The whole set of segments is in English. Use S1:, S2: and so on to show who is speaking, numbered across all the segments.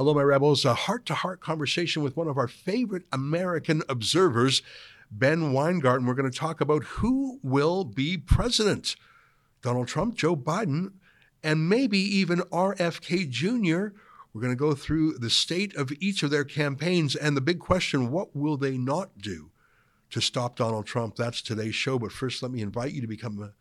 S1: Hello, my rebels. A heart to heart conversation with one of our favorite American observers, Ben Weingarten. We're going to talk about who will be president Donald Trump, Joe Biden, and maybe even RFK Jr. We're going to go through the state of each of their campaigns and the big question what will they not do to stop Donald Trump? That's today's show. But first, let me invite you to become a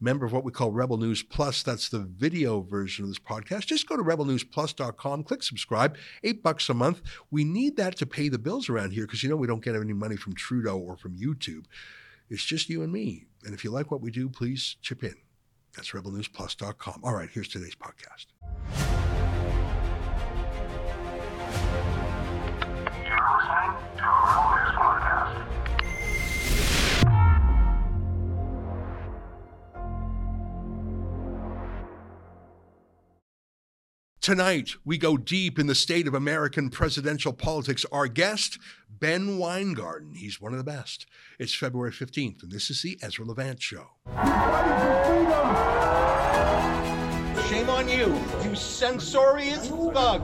S1: member of what we call Rebel News Plus. That's the video version of this podcast. Just go to rebelnewsplus.com, click subscribe, eight bucks a month. We need that to pay the bills around here because you know we don't get any money from Trudeau or from YouTube. It's just you and me. And if you like what we do, please chip in. That's rebelnewsplus.com. All right, here's today's podcast. Tonight, we go deep in the state of American presidential politics. Our guest, Ben Weingarten. He's one of the best. It's February 15th, and this is the Ezra Levant Show. Shame on you, you censorious thug.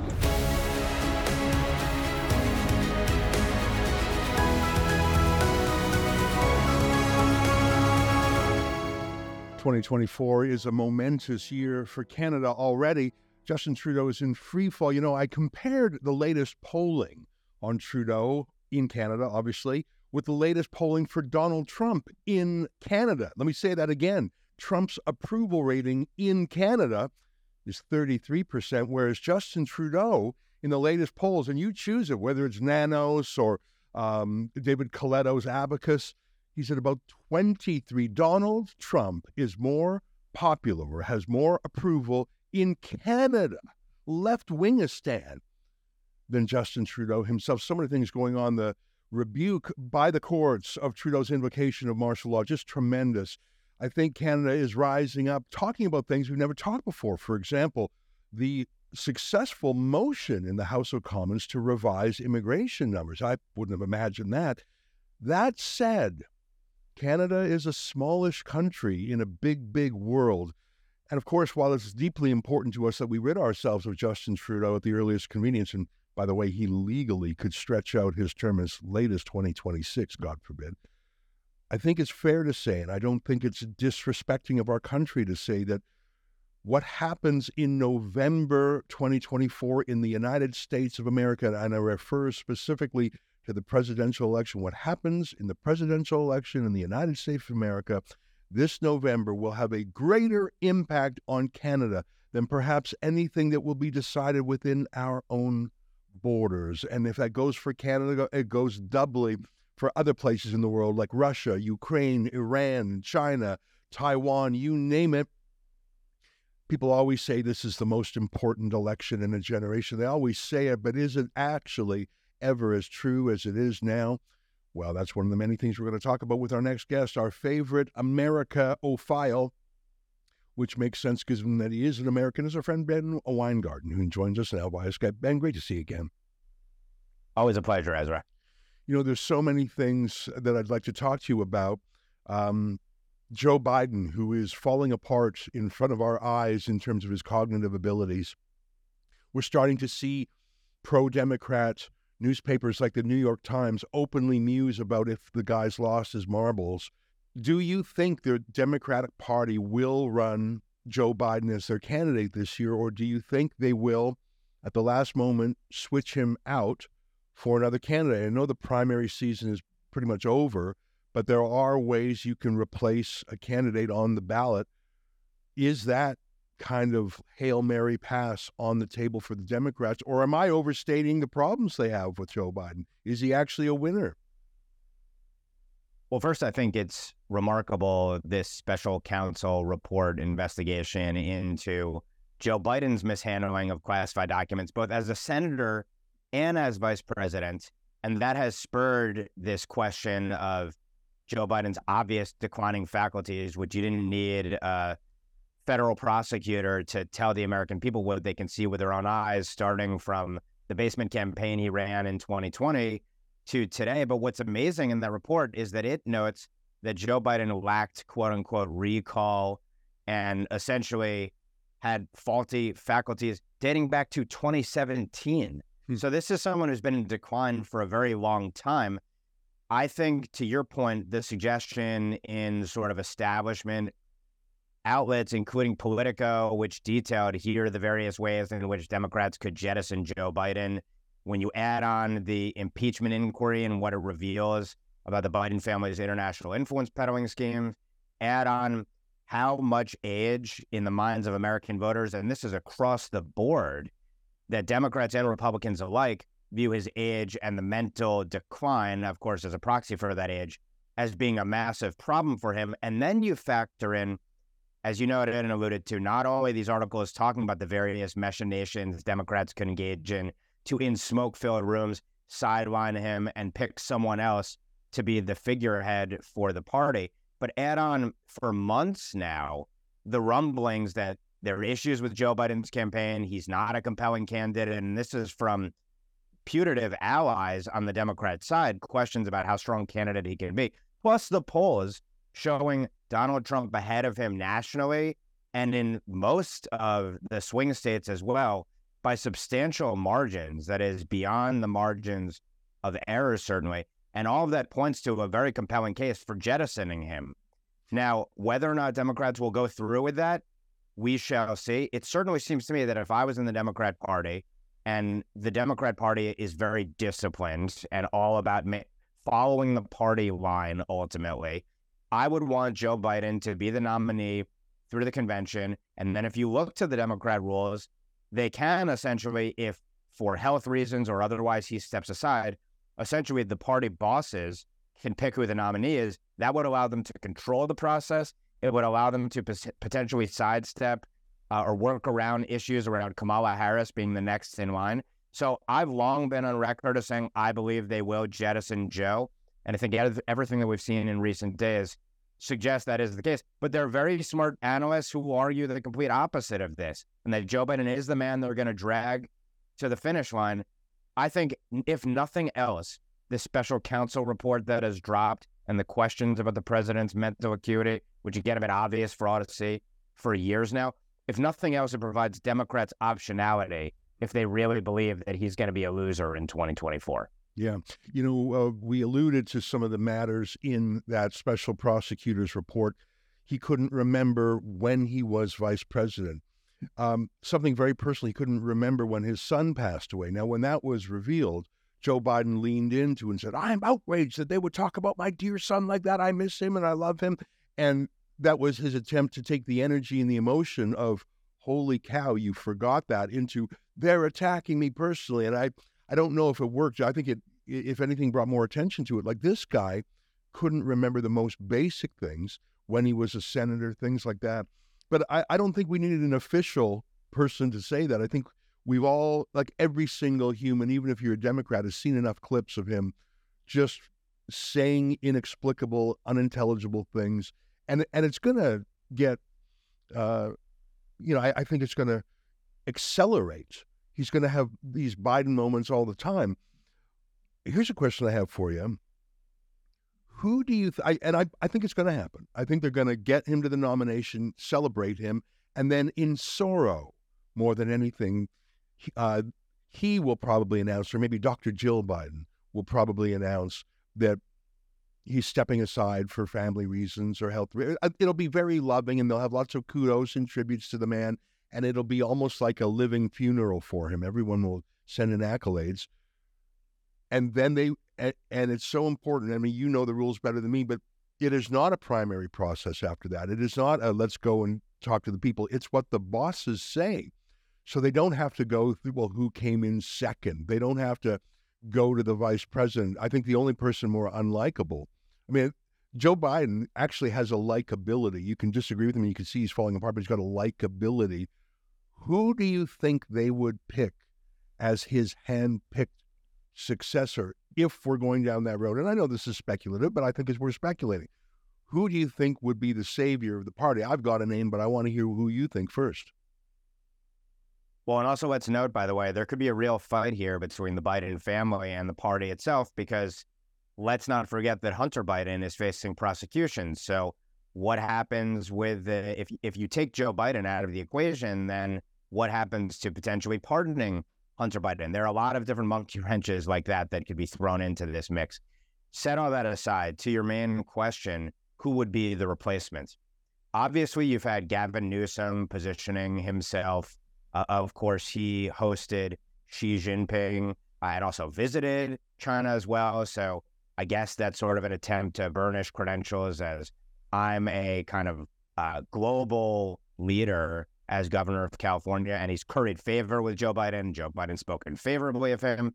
S1: Twenty twenty four is a momentous year for Canada already. Justin Trudeau is in free fall. You know, I compared the latest polling on Trudeau in Canada, obviously, with the latest polling for Donald Trump in Canada. Let me say that again. Trump's approval rating in Canada is 33%, whereas Justin Trudeau in the latest polls, and you choose it, whether it's Nanos or um, David Coletto's Abacus, he's at about 23. Donald Trump is more popular or has more approval in Canada, left wingistan, than Justin Trudeau himself. So many things going on. The rebuke by the courts of Trudeau's invocation of martial law, just tremendous. I think Canada is rising up, talking about things we've never talked before. For example, the successful motion in the House of Commons to revise immigration numbers. I wouldn't have imagined that. That said, Canada is a smallish country in a big, big world. And of course, while it's deeply important to us that we rid ourselves of Justin Trudeau at the earliest convenience, and by the way, he legally could stretch out his term as late as 2026, God forbid. I think it's fair to say, and I don't think it's disrespecting of our country to say that what happens in November 2024 in the United States of America, and I refer specifically to the presidential election, what happens in the presidential election in the United States of America this November will have a greater impact on Canada than perhaps anything that will be decided within our own borders. And if that goes for Canada, it goes doubly for other places in the world like Russia, Ukraine, Iran, China, Taiwan, you name it. People always say this is the most important election in a generation. They always say it, but is it actually ever as true as it is now? Well, that's one of the many things we're going to talk about with our next guest, our favorite America-ophile, which makes sense given that he is an American, is our friend Ben Weingarten, who joins us now via Skype. Ben, great to see you again.
S2: Always a pleasure, Ezra.
S1: You know, there's so many things that I'd like to talk to you about. Um, Joe Biden, who is falling apart in front of our eyes in terms of his cognitive abilities. We're starting to see pro Democrat newspapers like the New York Times openly muse about if the guy's lost his marbles. Do you think the Democratic Party will run Joe Biden as their candidate this year, or do you think they will, at the last moment, switch him out for another candidate? I know the primary season is pretty much over, but there are ways you can replace a candidate on the ballot. Is that kind of Hail Mary pass on the table for the Democrats? Or am I overstating the problems they have with Joe Biden? Is he actually a winner?
S2: Well, first, I think it's remarkable this special counsel report investigation into Joe Biden's mishandling of classified documents, both as a senator and as vice president. And that has spurred this question of Joe Biden's obvious declining faculties, which you didn't need uh, federal prosecutor to tell the American people what they can see with their own eyes, starting from the basement campaign he ran in 2020 to today. But what's amazing in that report is that it notes that Joe Biden lacked quote unquote recall and essentially had faulty faculties dating back to 2017. Hmm. So this is someone who's been in decline for a very long time. I think, to your point, the suggestion in sort of establishment outlets, including Politico, which detailed here the various ways in which Democrats could jettison Joe Biden. When you add on the impeachment inquiry and what it reveals about the Biden family's international influence peddling scheme, add on how much age in the minds of American voters, and this is across the board, that Democrats and Republicans alike view his age and the mental decline, of course, as a proxy for that age, as being a massive problem for him. And then you factor in as you noted and alluded to, not only these articles talking about the various machinations Democrats could engage in to, in smoke filled rooms, sideline him and pick someone else to be the figurehead for the party, but add on for months now the rumblings that there are issues with Joe Biden's campaign. He's not a compelling candidate. And this is from putative allies on the Democrat side, questions about how strong candidate he can be. Plus the polls showing Donald Trump ahead of him nationally and in most of the swing states as well by substantial margins, that is beyond the margins of error, certainly. And all of that points to a very compelling case for jettisoning him. Now, whether or not Democrats will go through with that, we shall see. It certainly seems to me that if I was in the Democrat Party and the Democrat Party is very disciplined and all about ma- following the party line ultimately, I would want Joe Biden to be the nominee through the convention. And then if you look to the Democrat rules, they can essentially, if for health reasons or otherwise he steps aside, essentially the party bosses can pick who the nominee is. That would allow them to control the process. It would allow them to potentially sidestep uh, or work around issues around Kamala Harris being the next in line. So I've long been on record as saying I believe they will jettison Joe. And I think everything that we've seen in recent days suggests that is the case. But there are very smart analysts who argue the complete opposite of this, and that Joe Biden is the man they're going to drag to the finish line. I think, if nothing else, this special counsel report that has dropped and the questions about the president's mental acuity, which again have been obvious for all to see for years now, if nothing else, it provides Democrats optionality if they really believe that he's going to be a loser in 2024.
S1: Yeah. You know, uh, we alluded to some of the matters in that special prosecutor's report. He couldn't remember when he was vice president. Um, something very personal, he couldn't remember when his son passed away. Now, when that was revealed, Joe Biden leaned into and said, I'm outraged that they would talk about my dear son like that. I miss him and I love him. And that was his attempt to take the energy and the emotion of, holy cow, you forgot that, into they're attacking me personally. And I, I don't know if it worked. I think it, if anything, brought more attention to it. Like this guy couldn't remember the most basic things when he was a senator, things like that. But I, I don't think we needed an official person to say that. I think we've all, like every single human, even if you're a Democrat, has seen enough clips of him just saying inexplicable, unintelligible things. And, and it's going to get, uh, you know, I, I think it's going to accelerate he's going to have these Biden moments all the time. Here's a question I have for you. Who do you, th- I, and I, I think it's going to happen. I think they're going to get him to the nomination, celebrate him, and then in sorrow, more than anything, uh, he will probably announce, or maybe Dr. Jill Biden will probably announce that he's stepping aside for family reasons or health. Uh, it'll be very loving, and they'll have lots of kudos and tributes to the man and it'll be almost like a living funeral for him. Everyone will send in accolades. And then they, and it's so important. I mean, you know the rules better than me, but it is not a primary process after that. It is not a let's go and talk to the people. It's what the bosses say. So they don't have to go through, well, who came in second? They don't have to go to the vice president. I think the only person more unlikable, I mean, Joe Biden actually has a likability. You can disagree with him, you can see he's falling apart, but he's got a likability who do you think they would pick as his hand-picked successor if we're going down that road? And I know this is speculative, but I think it's we're speculating, who do you think would be the savior of the party? I've got a name, but I want to hear who you think first.
S2: Well, and also let's note, by the way, there could be a real fight here between the Biden family and the party itself, because let's not forget that Hunter Biden is facing prosecution. So what happens with the, if if you take Joe Biden out of the equation, then what happens to potentially pardoning Hunter Biden? There are a lot of different monkey wrenches like that that could be thrown into this mix. Set all that aside. To your main question, who would be the replacements? Obviously, you've had Gavin Newsom positioning himself. Uh, of course, he hosted Xi Jinping. I had also visited China as well. So I guess that's sort of an attempt to burnish credentials as I'm a kind of uh, global leader as governor of California, and he's curried favor with Joe Biden. Joe Biden spoken favorably of him.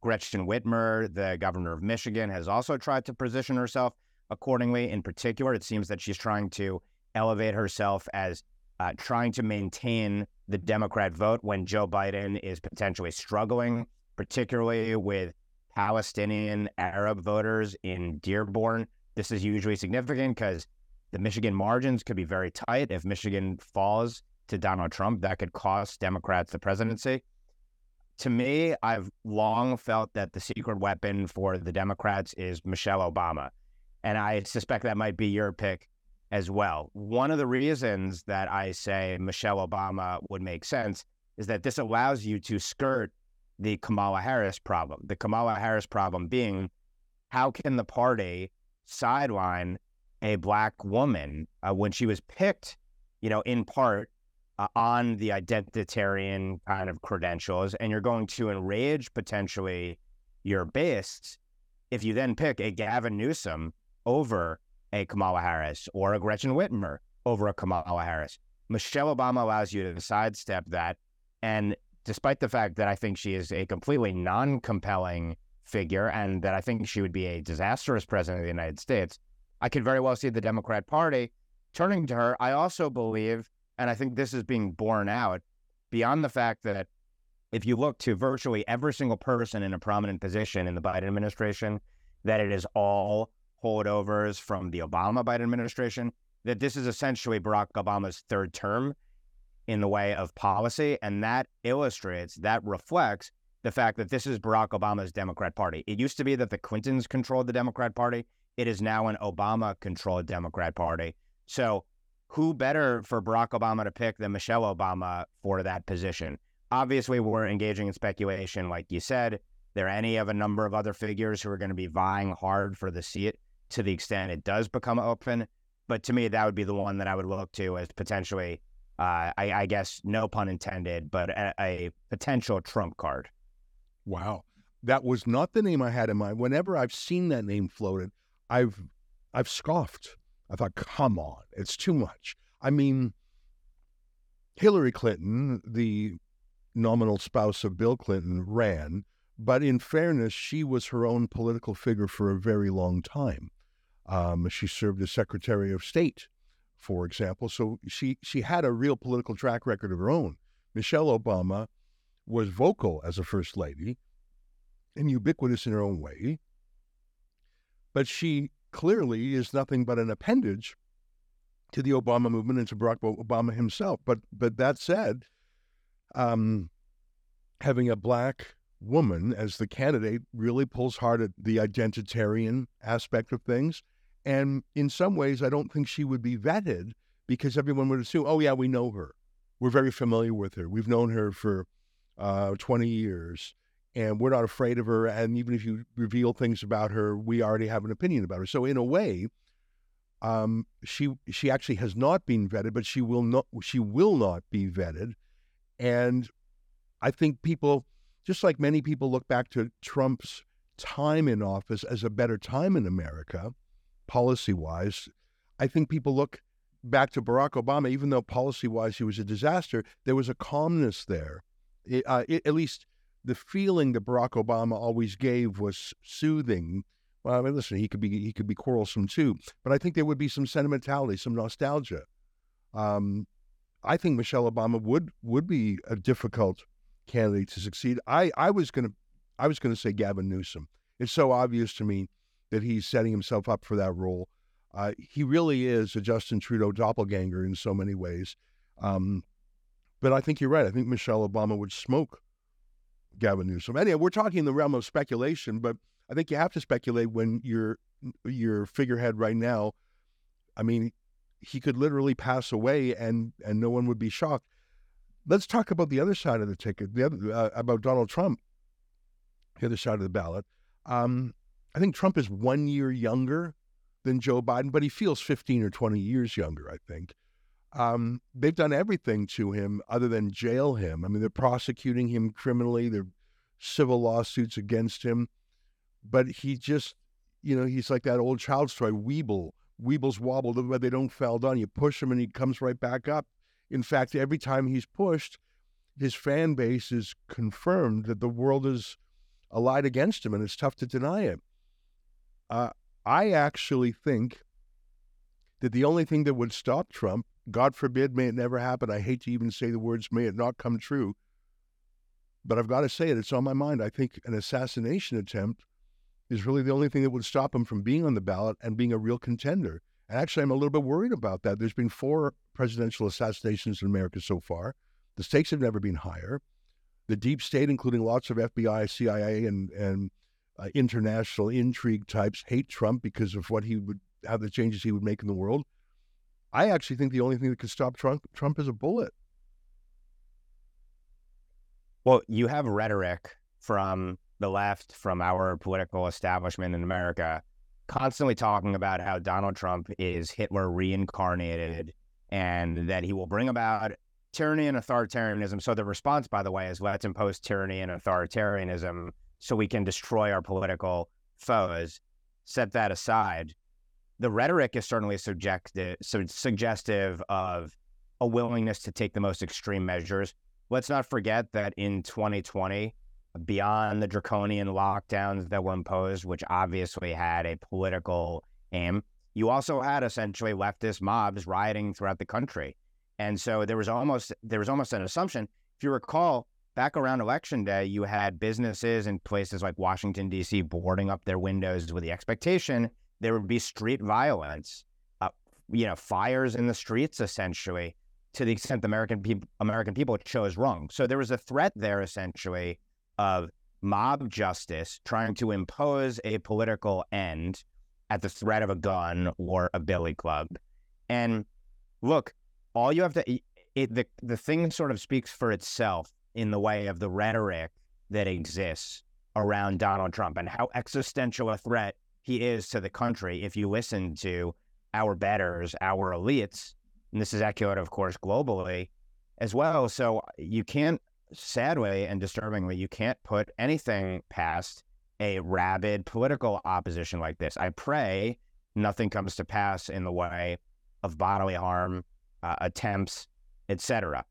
S2: Gretchen Whitmer, the governor of Michigan, has also tried to position herself accordingly. In particular, it seems that she's trying to elevate herself as uh, trying to maintain the Democrat vote when Joe Biden is potentially struggling, particularly with Palestinian Arab voters in Dearborn. This is usually significant because the Michigan margins could be very tight. If Michigan falls to Donald Trump, that could cost Democrats the presidency. To me, I've long felt that the secret weapon for the Democrats is Michelle Obama. And I suspect that might be your pick as well. One of the reasons that I say Michelle Obama would make sense is that this allows you to skirt the Kamala Harris problem. The Kamala Harris problem being how can the party sideline a black woman uh, when she was picked, you know, in part uh, on the identitarian kind of credentials, and you're going to enrage potentially your base if you then pick a Gavin Newsom over a Kamala Harris or a Gretchen Whitmer over a Kamala Harris. Michelle Obama allows you to sidestep that. And despite the fact that I think she is a completely non compelling figure and that I think she would be a disastrous president of the United States, I could very well see the Democrat Party turning to her. I also believe, and I think this is being borne out beyond the fact that if you look to virtually every single person in a prominent position in the Biden administration, that it is all holdovers from the Obama Biden administration, that this is essentially Barack Obama's third term in the way of policy. And that illustrates, that reflects the fact that this is Barack Obama's Democrat Party. It used to be that the Clintons controlled the Democrat Party. It is now an Obama controlled Democrat Party. So, who better for Barack Obama to pick than Michelle Obama for that position? Obviously, we're engaging in speculation, like you said. There are any of a number of other figures who are going to be vying hard for the seat to the extent it does become open. But to me, that would be the one that I would look to as potentially, uh, I, I, guess, no pun intended, but a, a potential trump card.
S1: Wow. That was not the name I had in mind. Whenever I've seen that name floated, I've I've scoffed. I thought, come on, it's too much. I mean, Hillary Clinton, the nominal spouse of Bill Clinton, ran, but in fairness, she was her own political figure for a very long time. Um, she served as Secretary of State, for example, so she she had a real political track record of her own. Michelle Obama was vocal as a first lady and ubiquitous in her own way but she clearly is nothing but an appendage to the Obama movement and to Barack Obama himself. But but that said, um, having a black woman as the candidate really pulls hard at the identitarian aspect of things. And in some ways, I don't think she would be vetted because everyone would assume, oh, yeah, we know her. We're very familiar with her. We've known her for uh, 20 years and we're not afraid of her. And even if you reveal things about her, we already have an opinion about her. So in a way, um, she she actually has not been vetted, but she will not she will not be vetted. And I think people, just like many people, look back to Trump's time in office as a better time in America, policy wise. I think people look back to Barack Obama, even though policy wise he was a disaster. There was a calmness there, it, uh, it, at least the feeling that Barack Obama always gave was soothing. Well, I mean, listen, he could be he could be quarrelsome too, but I think there would be some sentimentality, some nostalgia. Um, I think Michelle Obama would would be a difficult candidate to succeed. I I was gonna I was gonna say Gavin Newsom. It's so obvious to me that he's setting himself up for that role. Uh, he really is a Justin Trudeau doppelganger in so many ways. Um, but I think you're right. I think Michelle Obama would smoke Gavin Newsom. Anyway, we're talking in the realm of speculation, but I think you have to speculate when your your figurehead right now. I mean, he could literally pass away and and no one would be shocked. Let's talk about the other side of the ticket, the other uh, about Donald Trump. The other side of the ballot. Um, I think Trump is one year younger than Joe Biden, but he feels 15 or 20 years younger, I think. Um, they've done everything to him other than jail him. I mean, they're prosecuting him criminally, they're civil lawsuits against him. But he just, you know, he's like that old child's toy, Weeble. Weebles wobble, but they don't fall down. You push him and he comes right back up. In fact, every time he's pushed, his fan base is confirmed that the world is allied against him and it's tough to deny it. Uh, I actually think that the only thing that would stop Trump, God forbid, may it never happen. I hate to even say the words, may it not come true. But I've got to say it, it's on my mind. I think an assassination attempt is really the only thing that would stop him from being on the ballot and being a real contender. And actually, I'm a little bit worried about that. There's been four presidential assassinations in America so far. The stakes have never been higher. The deep state, including lots of FBI, CIA, and and uh, international intrigue types, hate Trump because of what he would, how the changes he would make in the world. I actually think the only thing that could stop Trump, Trump is a bullet.
S2: Well, you have rhetoric from the left, from our political establishment in America, constantly talking about how Donald Trump is Hitler reincarnated and that he will bring about tyranny and authoritarianism. So the response, by the way, is let's impose tyranny and authoritarianism so we can destroy our political foes. Set that aside. The rhetoric is certainly subjective, suggestive of a willingness to take the most extreme measures. Let's not forget that in 2020, beyond the draconian lockdowns that were imposed, which obviously had a political aim, you also had essentially leftist mobs rioting throughout the country. And so there was almost there was almost an assumption. If you recall, back around election day, you had businesses in places like Washington D.C. boarding up their windows with the expectation there would be street violence, uh, you know, fires in the streets, essentially, to the extent the American people American people chose wrong. So there was a threat there, essentially, of mob justice trying to impose a political end at the threat of a gun or a billy club. And look, all you have to it, the the thing sort of speaks for itself in the way of the rhetoric that exists around Donald Trump and how existential a threat he is to the country. If you listen to our betters, our elites, and this is accurate, of course, globally as well. So you can't sadly and disturbingly, you can't put anything past a rabid political opposition like this. I pray nothing comes to pass in the way of bodily harm, uh, attempts, etc.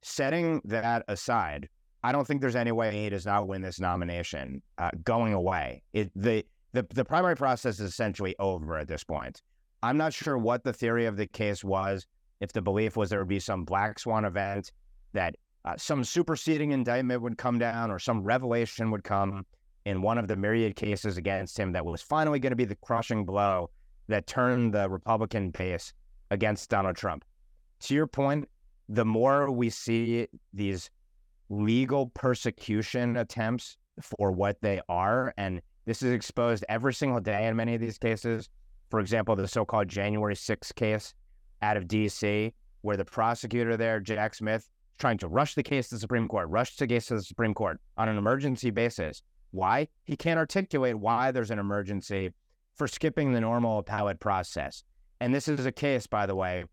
S2: Setting that aside, I don't think there's any way he does not win this nomination. Uh, going away, it, the the the primary process is essentially over at this point. I'm not sure what the theory of the case was. If the belief was there would be some black swan event that uh, some superseding indictment would come down or some revelation would come in one of the myriad cases against him that was finally going to be the crushing blow that turned the Republican base against Donald Trump. To your point, the more we see these legal persecution attempts for what they are, and this is exposed every single day in many of these cases. For example, the so called January 6th case out of DC, where the prosecutor there, Jack Smith, is trying to rush the case to the Supreme Court, rush the case to the Supreme Court on an emergency basis. Why? He can't articulate why there's an emergency for skipping the normal appellate process. And this is a case, by the way,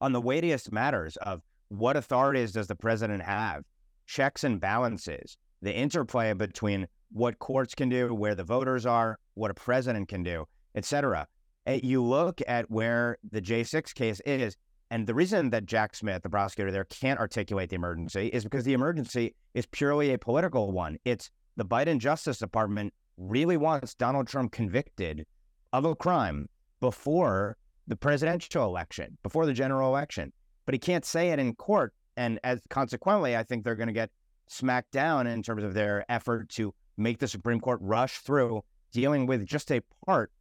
S2: on the weightiest matters of what authorities does the president have, checks and balances, the interplay between what courts can do, where the voters are, what a president can do, etc. Eh, you look at where the J6 case is, and the reason that Jack Smith, the prosecutor there, can't articulate the emergency is because the emergency is purely a political one. It's the Biden Justice Department really wants Donald Trump convicted of a crime before the presidential election, before the general election. But he can't say it in court. And as consequently, I think they're going to get smacked down in terms of their effort to make the Supreme Court rush through dealing with just a part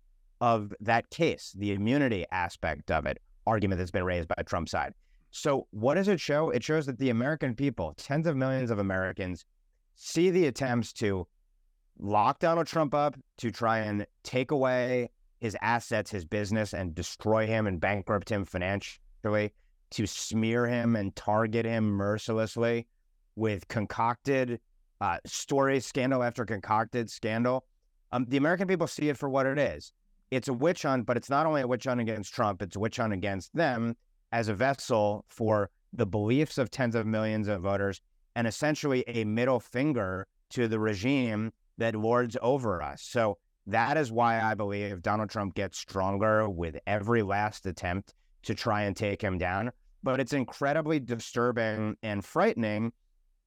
S2: of that case, the immunity aspect of it argument that's been raised by Trump's side. So, what does it show? It shows that the American people, tens of millions of Americans, see the attempts to lock Donald Trump up, to try and take away his assets, his business, and destroy him and bankrupt him financially, to smear him and target him mercilessly with concocted uh, story, scandal after concocted scandal. Um, the American people see it for what it is. It's a witch hunt, but it's not only a witch hunt against Trump, it's a witch hunt against them as a vessel for the beliefs of tens of millions of voters and essentially a middle finger to the regime that lords over us. So that is why I believe Donald Trump gets stronger with every last attempt to try and take him down. But it's incredibly disturbing and frightening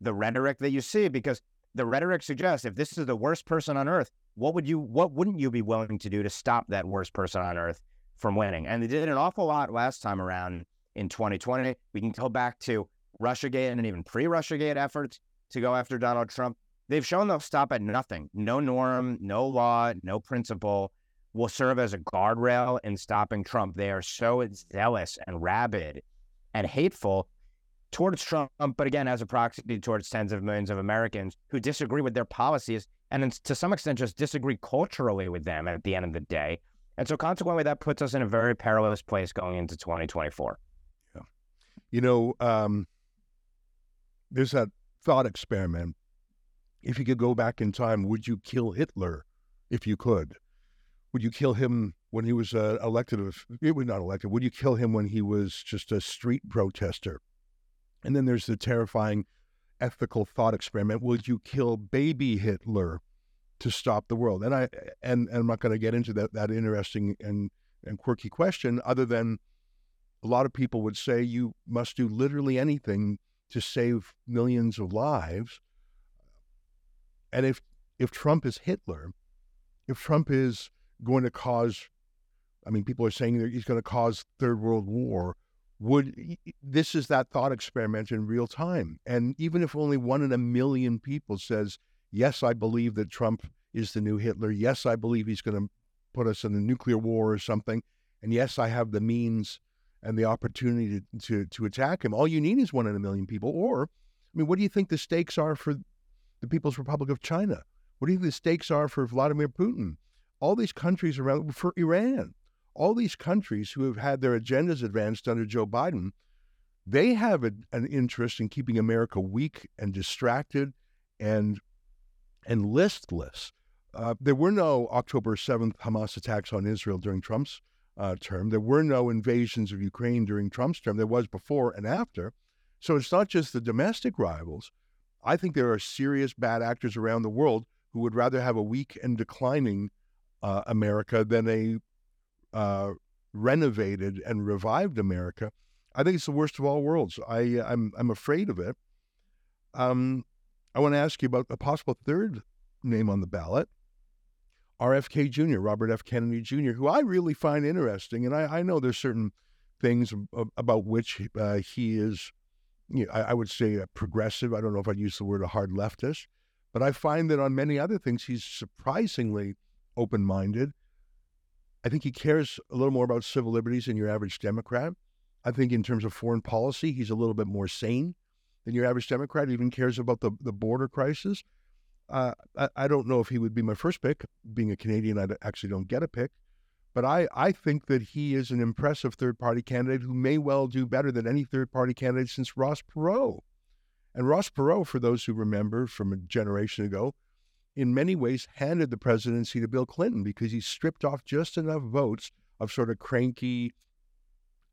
S2: the rhetoric that you see because the rhetoric suggests if this is the worst person on earth, what would you what wouldn't you be willing to do to stop that worst person on earth from winning? And they did an awful lot last time around in 2020. We can go back to Russiagate and even pre-Russiagate efforts to go after Donald Trump. They've shown they'll stop at nothing. No norm, no law, no principle will serve as a guardrail in stopping Trump. They are so zealous and rabid and hateful towards Trump, but again, as a proxy towards tens of millions of Americans who disagree with their policies and to some extent just disagree culturally with them at the end of the day. And so, consequently, that puts us in a very perilous place going into 2024. Yeah.
S1: You know, um, there's that thought experiment. If you could go back in time, would you kill Hitler if you could? Would you kill him when he was uh, elected? It was not elected. Would you kill him when he was just a street protester? And then there's the terrifying ethical thought experiment: Would you kill baby Hitler to stop the world? And I and, and I'm not going to get into that that interesting and and quirky question, other than a lot of people would say you must do literally anything to save millions of lives. And if if Trump is Hitler, if Trump is going to cause, I mean, people are saying that he's going to cause third world war. Would this is that thought experiment in real time? And even if only one in a million people says, "Yes, I believe that Trump is the new Hitler. Yes, I believe he's going to put us in a nuclear war or something. And yes, I have the means and the opportunity to, to, to attack him. All you need is one in a million people. Or, I mean, what do you think the stakes are for the People's Republic of China? What do you think the stakes are for Vladimir Putin? All these countries around, for Iran, all these countries who have had their agendas advanced under Joe Biden, they have a, an interest in keeping America weak and distracted and and listless. Uh, there were no October 7th Hamas attacks on Israel during Trump's uh, term. There were no invasions of Ukraine during Trump's term. There was before and after. So it's not just the domestic rivals. I think there are serious bad actors around the world who would rather have a weak and declining uh, America than a uh, renovated and revived America. I think it's the worst of all worlds. I, I'm I'm afraid of it. Um, I want to ask you about a possible third name on the ballot. RFK Jr., Robert F. Kennedy Jr., who I really find interesting. And I, I know there's certain things about which uh, he is, you know, I, I, would say, a progressive. I don't know if I'd use the word a hard leftist, but I find that on many other things, he's surprisingly open minded. I think he cares a little more about civil liberties than your average Democrat. I think in terms of foreign policy, he's a little bit more sane than your average Democrat, he even cares about the, the border crisis. Uh, I, I, don't know if he would be my first pick. Being a Canadian, I actually don't get a pick. But I, I think that he is an impressive third party candidate who may well do better than any third party candidate since Ross Perot. And Ross Perot, for those who remember from a generation ago, in many ways handed the presidency to Bill Clinton because he stripped off just enough votes of sort of cranky,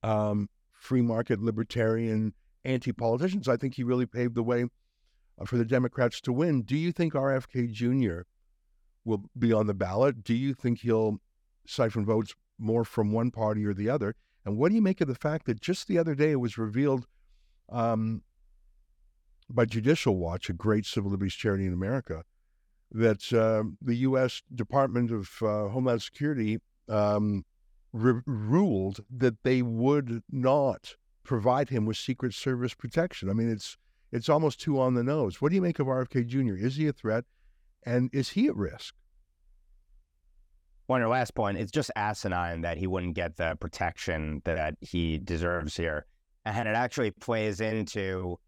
S1: um, free market libertarian anti politicians. I think he really paved the way uh, for the Democrats to win. Do you think RFK Jr. will be on the ballot? Do you think he'll siphon votes more from one party or the other? And what do you make of the fact that just the other day it was revealed um, by Judicial Watch, a great civil liberties charity in America, that uh, the U.S. Department of uh, Homeland Security um, re- ruled that they would not provide him with Secret Service protection. I mean, it's it's almost too on the nose. What do you make of RFK Jr.? Is he a threat, and is he at risk?
S2: Well, on your last point, it's just asinine that he wouldn't get the protection that he deserves here, and it actually plays into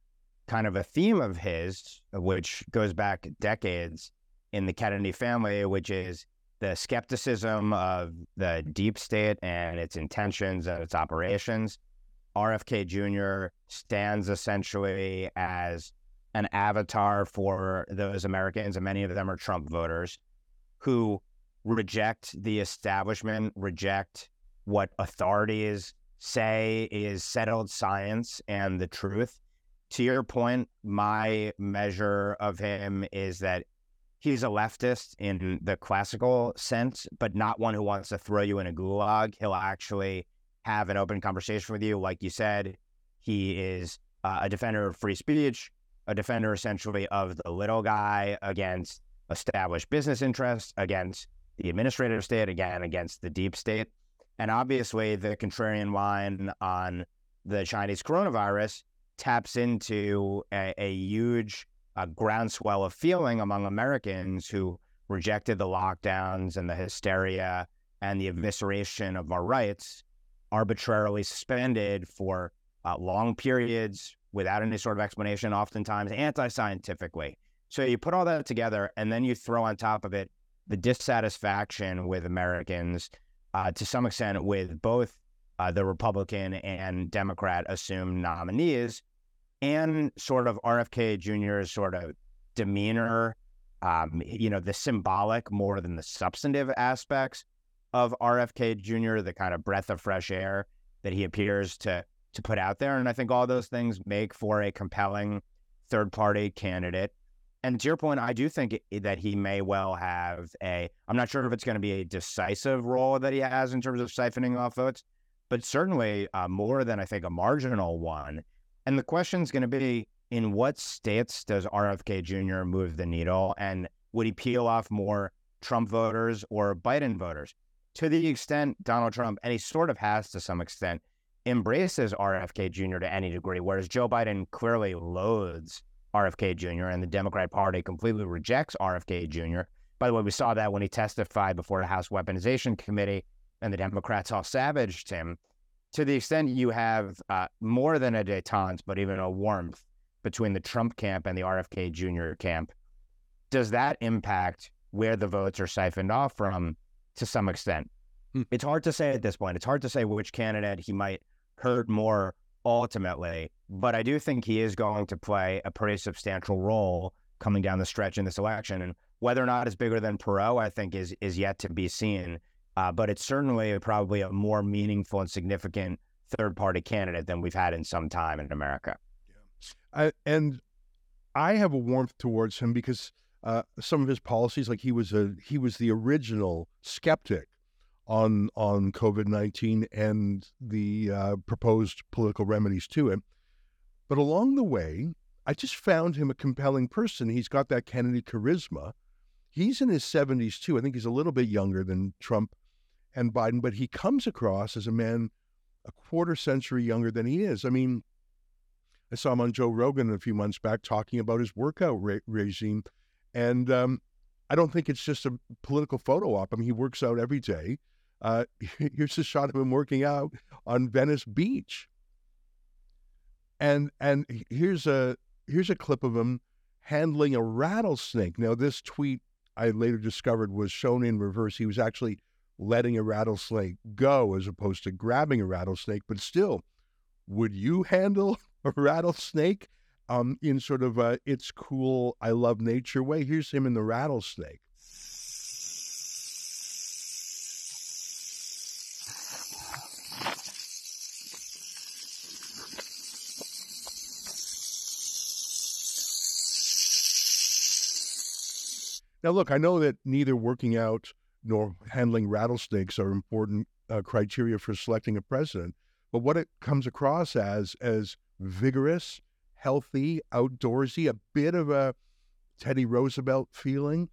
S2: kind of a theme of his, which goes back decades in the Kennedy family, which is the skepticism of the deep state and its intentions and its operations. RFK Jr. stands essentially as an avatar for those Americans, and many of them are Trump voters who reject the establishment, reject what authorities say is settled science and the truth. To your point, my measure of him is that he's a leftist in the classical sense, but not one who wants to throw you in a gulag. He'll actually have an open conversation with you. Like you said, he is uh, a defender of free speech, a defender essentially of the little guy against established business interests, against the administrative state, again, against the deep state. And obviously, the contrarian line on the Chinese coronavirus taps into a, a huge uh, groundswell of feeling among Americans who rejected the lockdowns and the hysteria and the evisceration of our rights, arbitrarily suspended for uh, long periods without any sort of explanation, oftentimes anti scientifically. So you put all that together, and then you throw on top of it the dissatisfaction with Americans uh, to some extent with both uh, the Republican and Democrat assumed nominees, and sort of RFK Jr.'s sort of demeanor, um, you know, the symbolic more than the substantive aspects of RFK Jr., the kind of breath of fresh air that he appears to to put out there. And I think all those things make for a compelling third party candidate and to your point, I do think that he may well have a. I'm not sure if it's going to be a decisive role that he has in terms of siphoning off votes, but certainly uh, more than I think a marginal one. And the question is going to be: in what states does RFK Jr. move the needle, and would he peel off more Trump voters or Biden voters? To the extent Donald Trump, and he sort of has to some extent, embraces RFK Jr. to any degree, whereas Joe Biden clearly loathes RFK Jr. and the Democrat Party completely rejects RFK Jr. By the way, we saw that when he testified before the House Weaponization Committee and the Democrats all savaged him. To the extent you have uh, more than a detente, but even a warmth between the Trump camp and the RFK Jr. camp, does that impact where the votes are siphoned off from to some extent? Hmm. It's hard to say at this point. It's hard to say which candidate he might hurt more ultimately, but I do think he is going to play a pretty substantial role coming down the stretch in this election. And whether or not it's bigger than Perot, I think is is yet to be seen. Uh, but it's certainly probably a more meaningful and significant third party candidate than we've had in some time in America.
S1: Yeah. I, and I have a warmth towards him because uh, some of his policies, like he was a he was the original skeptic on on COVID nineteen and the uh, proposed political remedies to it. But along the way, I just found him a compelling person. He's got that Kennedy charisma. He's in his seventies too. I think he's a little bit younger than Trump and Biden, but he comes across as a man a quarter century younger than he is. I mean, I saw him on Joe Rogan a few months back talking about his workout re- regime, and um, I don't think it's just a political photo op. I mean, he works out every day. Uh, here's a shot of him working out on Venice Beach, and and here's a here's a clip of him handling a rattlesnake. Now, this tweet I later discovered was shown in reverse. He was actually letting a rattlesnake go as opposed to grabbing a rattlesnake. But still, would you handle a rattlesnake um, in sort of a it's cool, I love nature way? Here's him in the rattlesnake. Now, look, I know that neither working out nor handling rattlesnakes are important uh, criteria for selecting a president, but what it comes across as as vigorous, healthy, outdoorsy, a bit of a Teddy Roosevelt feeling.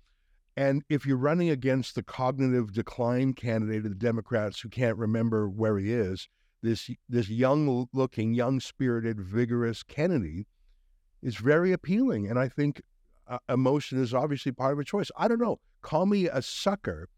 S1: And if you're running against the cognitive decline candidate of the Democrats who can't remember where he is, this this young looking, young spirited, vigorous Kennedy is very appealing. And I think uh, emotion is obviously part of a choice. I don't know. Call me a sucker,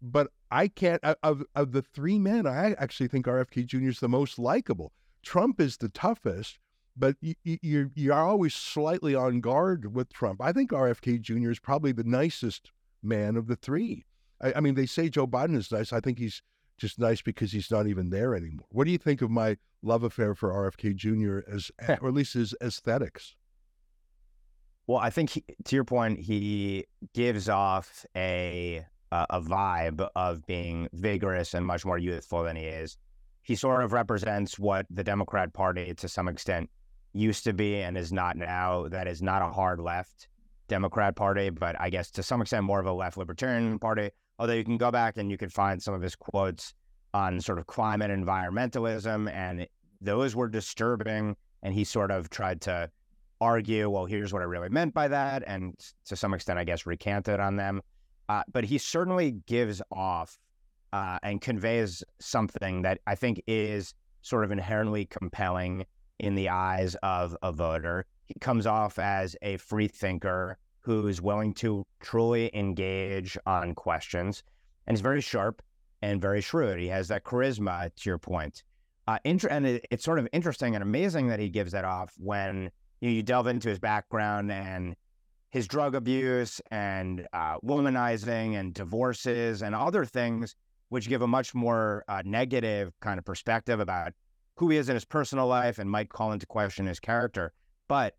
S1: but I can't. Of of the three men, I actually think RFK Jr. is the most likable. Trump is the toughest, but you, you you are always slightly on guard with Trump. I think RFK Jr. is probably the nicest man of the three. I, I mean, they say Joe Biden is nice. I think he's just nice because he's not even there anymore. What do you think of my love affair for RFK Jr. as, or at least his aesthetics?
S2: Well, I think he, to your point, he gives off a a vibe of being vigorous and much more youthful than he is. He sort of represents what the Democrat Party, to some extent, used to be and is not now. That is not a hard left Democrat Party, but I guess to some extent more of a left libertarian party. Although you can go back and you can find some of his quotes on sort of climate environmentalism, and those were disturbing. And he sort of tried to argue, well, here's what I really meant by that, and to some extent, I guess, recanted on them. Uh, but he certainly gives off uh, and conveys something that I think is sort of inherently compelling in the eyes of a voter. He comes off as a free thinker who's willing to truly engage on questions, and he's very sharp and very shrewd. He has that charisma, to your point. Uh, and it, it's sort of interesting and amazing that he gives that off when you, know, you delve into his background and his drug abuse and uh, womanizing and divorces and other things, which give a much more uh, negative kind of perspective about who he is in his personal life and might call into question his character. But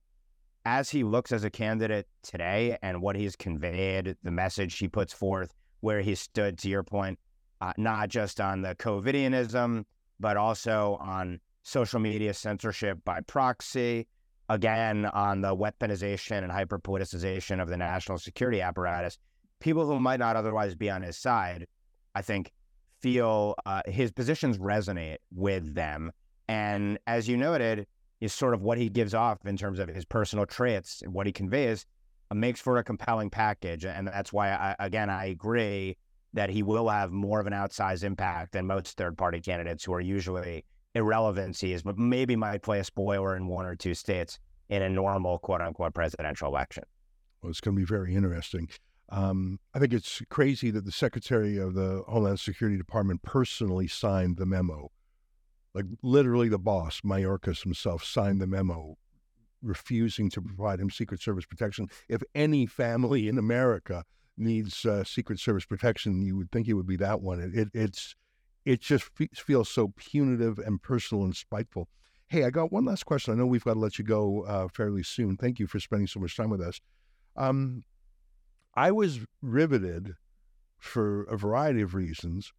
S2: as he looks as a candidate today and what he's conveyed, the message he puts forth, where he stood, to your point, uh, not just on the COVIDianism, but also on social media censorship by proxy, again on the weaponization and hyperpoliticization of the national security apparatus, people who might not otherwise be on his side, I think, feel uh, his positions resonate with them. And as you noted, is sort of what he gives off in terms of his personal traits what he conveys uh, makes for a compelling package. And that's why, I, again, I agree that he will have more of an outsized impact than most third party candidates who are usually irrelevancies, but maybe might play a spoiler in one or two states in a normal quote unquote presidential election.
S1: Well, it's going to be very interesting. Um, I think it's crazy that the Secretary of the Homeland Security Department personally signed the memo. Like literally, the boss, Mayorkas himself, signed the memo refusing to provide him Secret Service protection. If any family in America needs uh, Secret Service protection, you would think it would be that one. It, it it's it just fe- feels so punitive and personal and spiteful. Hey, I got one last question. I know we've got to let you go uh, fairly soon. Thank you for spending so much time with us. Um, I was riveted for a variety of reasons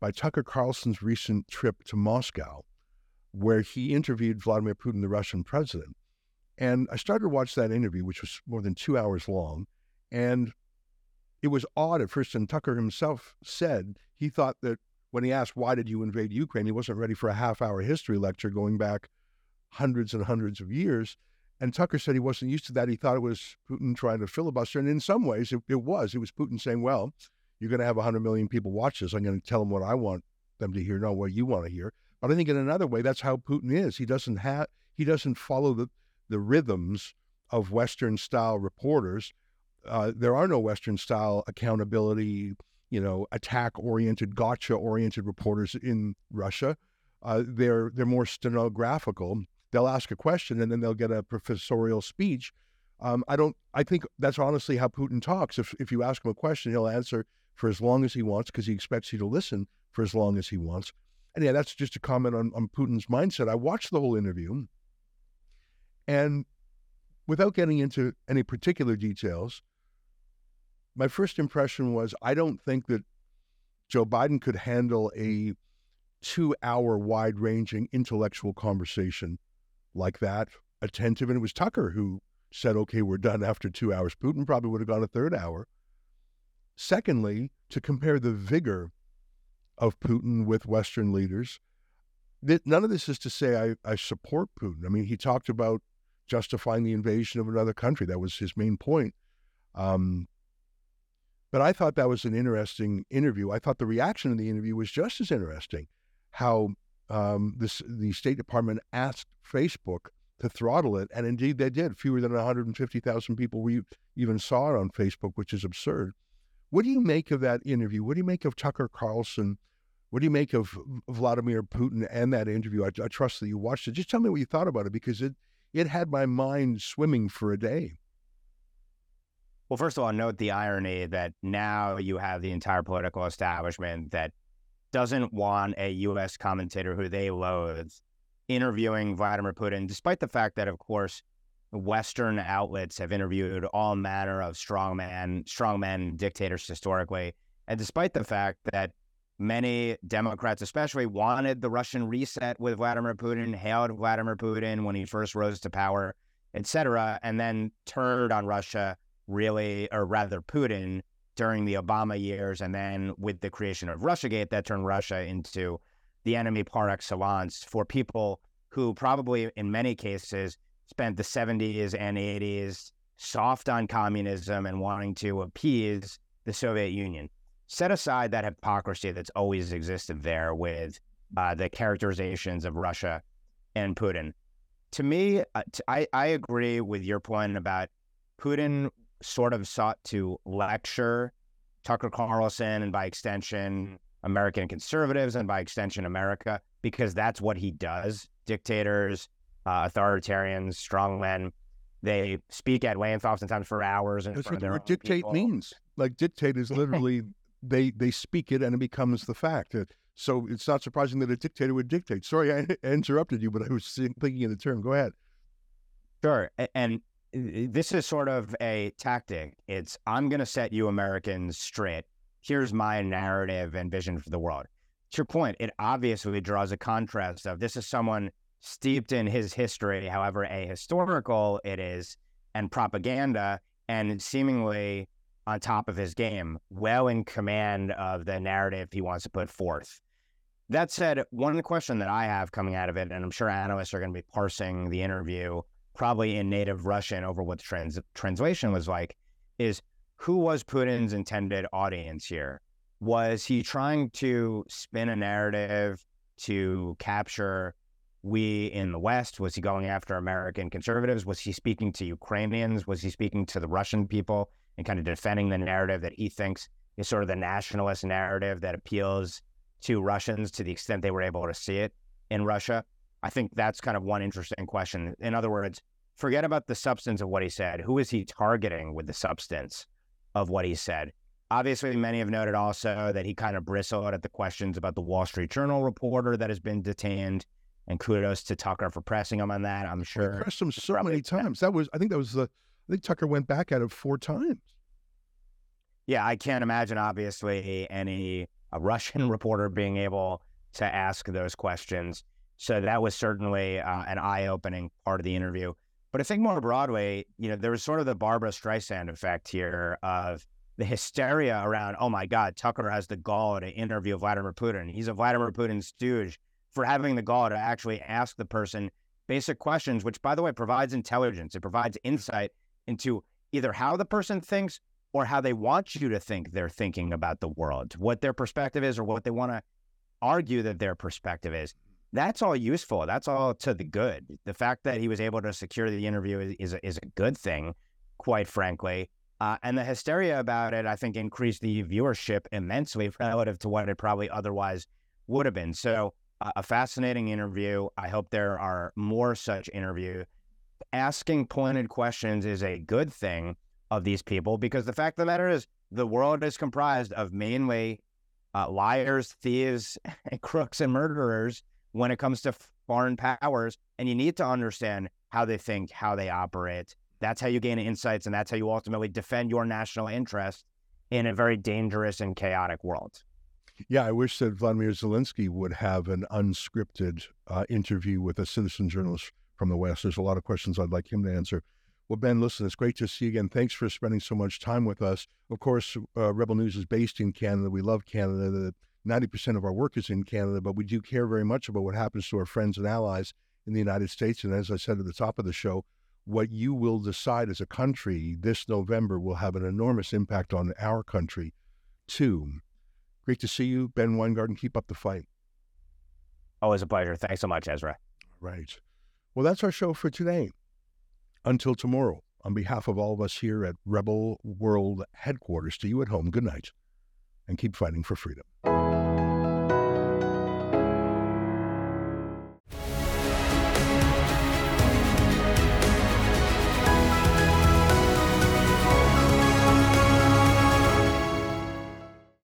S1: by Tucker Carlson's recent trip to Moscow, where he interviewed Vladimir Putin, the Russian president. And I started to watch that interview, which was more than two hours long. And it was odd at first. And Tucker himself said he thought that when he asked, why did you invade Ukraine, he wasn't ready for a half hour history lecture going back hundreds and hundreds of years. And Tucker said he wasn't used to that. He thought it was Putin trying to filibuster. And in some ways, it, it was. It was Putin saying, well, you're going to have 100 million people watch this. I'm going to tell them what I want them to hear, not what you want to hear. But I think in another way, that's how Putin is. He doesn't have, he doesn't follow the, the rhythms of Western style reporters. Uh, there are no Western style accountability you know, attack oriented, gotcha oriented reporters in Russia. Uh, they're they're more stenographical. They'll ask a question and then they'll get a professorial speech. Um, I don't. I think that's honestly how Putin talks. If if you ask him a question, he'll answer for as long as he wants because he expects you to listen for as long as he wants. And yeah, that's just a comment on, on Putin's mindset. I watched the whole interview, and without getting into any particular details, my first impression was I don't think that Joe Biden could handle a two hour wide ranging intellectual conversation like that, attentive. And it was Tucker who said, okay, we're done after two hours. Putin probably would have gone a third hour. Secondly, to compare the vigor of Putin with Western leaders, none of this is to say I, I support Putin. I mean, he talked about justifying the invasion of another country. That was his main point. Um, but I thought that was an interesting interview. I thought the reaction in the interview was just as interesting. How um, this, the State Department asked Facebook to throttle it, and indeed they did. Fewer than 150,000 people even saw it on Facebook, which is absurd. What do you make of that interview? What do you make of Tucker Carlson? What do you make of Vladimir Putin and that interview? I, I trust that you watched it. Just tell me what you thought about it because it it had my mind swimming for a day.
S2: Well, first of all, note the irony that now you have the entire political establishment that doesn't want a U.S. commentator who they loathe interviewing Vladimir Putin, despite the fact that, of course, Western outlets have interviewed all manner of strongman, strongmen dictators historically, and despite the fact that many Democrats, especially, wanted the Russian reset with Vladimir Putin, hailed Vladimir Putin when he first rose to power, etc., and then turned on Russia, really, or rather Putin, during the Obama years, and then with the creation of RussiaGate, that turned Russia into the enemy par excellence for people who probably, in many cases, spent the 70s and 80s soft on communism and wanting to appease the Soviet Union. Set aside that hypocrisy that's always existed there with uh, the characterizations of Russia and Putin. To me, uh, I agree with your point about Putin sort of sought to lecture Tucker Carlson and by extension, American conservatives and by extension, America, because that's what he does. Dictators, uh, authoritarians, strongmen, they speak at length, oftentimes for hours.
S1: And That's what the dictate people. means. Like dictate is literally they they speak it and it becomes the fact. So it's not surprising that a dictator would dictate. Sorry, I interrupted you, but I was thinking of the term. Go ahead.
S2: Sure, and this is sort of a tactic. It's I'm going to set you Americans straight. Here's my narrative and vision for the world. To your point, it obviously draws a contrast of this is someone steeped in his history, however ahistorical it is, and propaganda, and seemingly on top of his game, well in command of the narrative he wants to put forth. That said, one of the question that I have coming out of it, and I'm sure analysts are going to be parsing the interview probably in native Russian over what the trans- translation was like, is who was Putin's intended audience here? Was he trying to spin a narrative to capture we in the West? Was he going after American conservatives? Was he speaking to Ukrainians? Was he speaking to the Russian people and kind of defending the narrative that he thinks is sort of the nationalist narrative that appeals to Russians to the extent they were able to see it in Russia? I think that's kind of one interesting question. In other words, forget about the substance of what he said. Who is he targeting with the substance of what he said? Obviously, many have noted also that he kind of bristled at the questions about the Wall Street Journal reporter that has been detained and kudos to Tucker for pressing him on that. I'm sure.
S1: Well, pressed him so many times. That was, I think that was the, I think Tucker went back at it four times.
S2: Yeah, I can't imagine, obviously, any a Russian reporter being able to ask those questions. So that was certainly uh, an eye opening part of the interview. But I think more broadly, you know, there was sort of the Barbara Streisand effect here of the hysteria around, oh my God, Tucker has the gall to interview Vladimir Putin. He's a Vladimir Putin stooge for having the gall to actually ask the person basic questions, which, by the way, provides intelligence. It provides insight into either how the person thinks or how they want you to think they're thinking about the world, what their perspective is, or what they want to argue that their perspective is. That's all useful. That's all to the good. The fact that he was able to secure the interview is, is, a, is a good thing, quite frankly. Uh, and the hysteria about it, I think, increased the viewership immensely relative to what it probably otherwise would have been. So a fascinating interview. I hope there are more such interviews. Asking pointed questions is a good thing of these people because the fact of the matter is the world is comprised of mainly uh, liars, thieves, and crooks and murderers when it comes to foreign powers. And you need to understand how they think, how they operate. That's how you gain insights, and that's how you ultimately defend your national interest in a very dangerous and chaotic world.
S1: Yeah, I wish that Vladimir Zelensky would have an unscripted uh, interview with a citizen journalist from the West. There's a lot of questions I'd like him to answer. Well, Ben, listen, it's great to see you again. Thanks for spending so much time with us. Of course, uh, Rebel News is based in Canada. We love Canada. The 90% of our work is in Canada, but we do care very much about what happens to our friends and allies in the United States. And as I said at the top of the show, what you will decide as a country this November will have an enormous impact on our country, too. Great to see you, Ben Weingarten. Keep up the fight.
S2: Always a pleasure. Thanks so much, Ezra.
S1: Right. Well, that's our show for today. Until tomorrow, on behalf of all of us here at Rebel World Headquarters, to you at home, good night and keep fighting for freedom.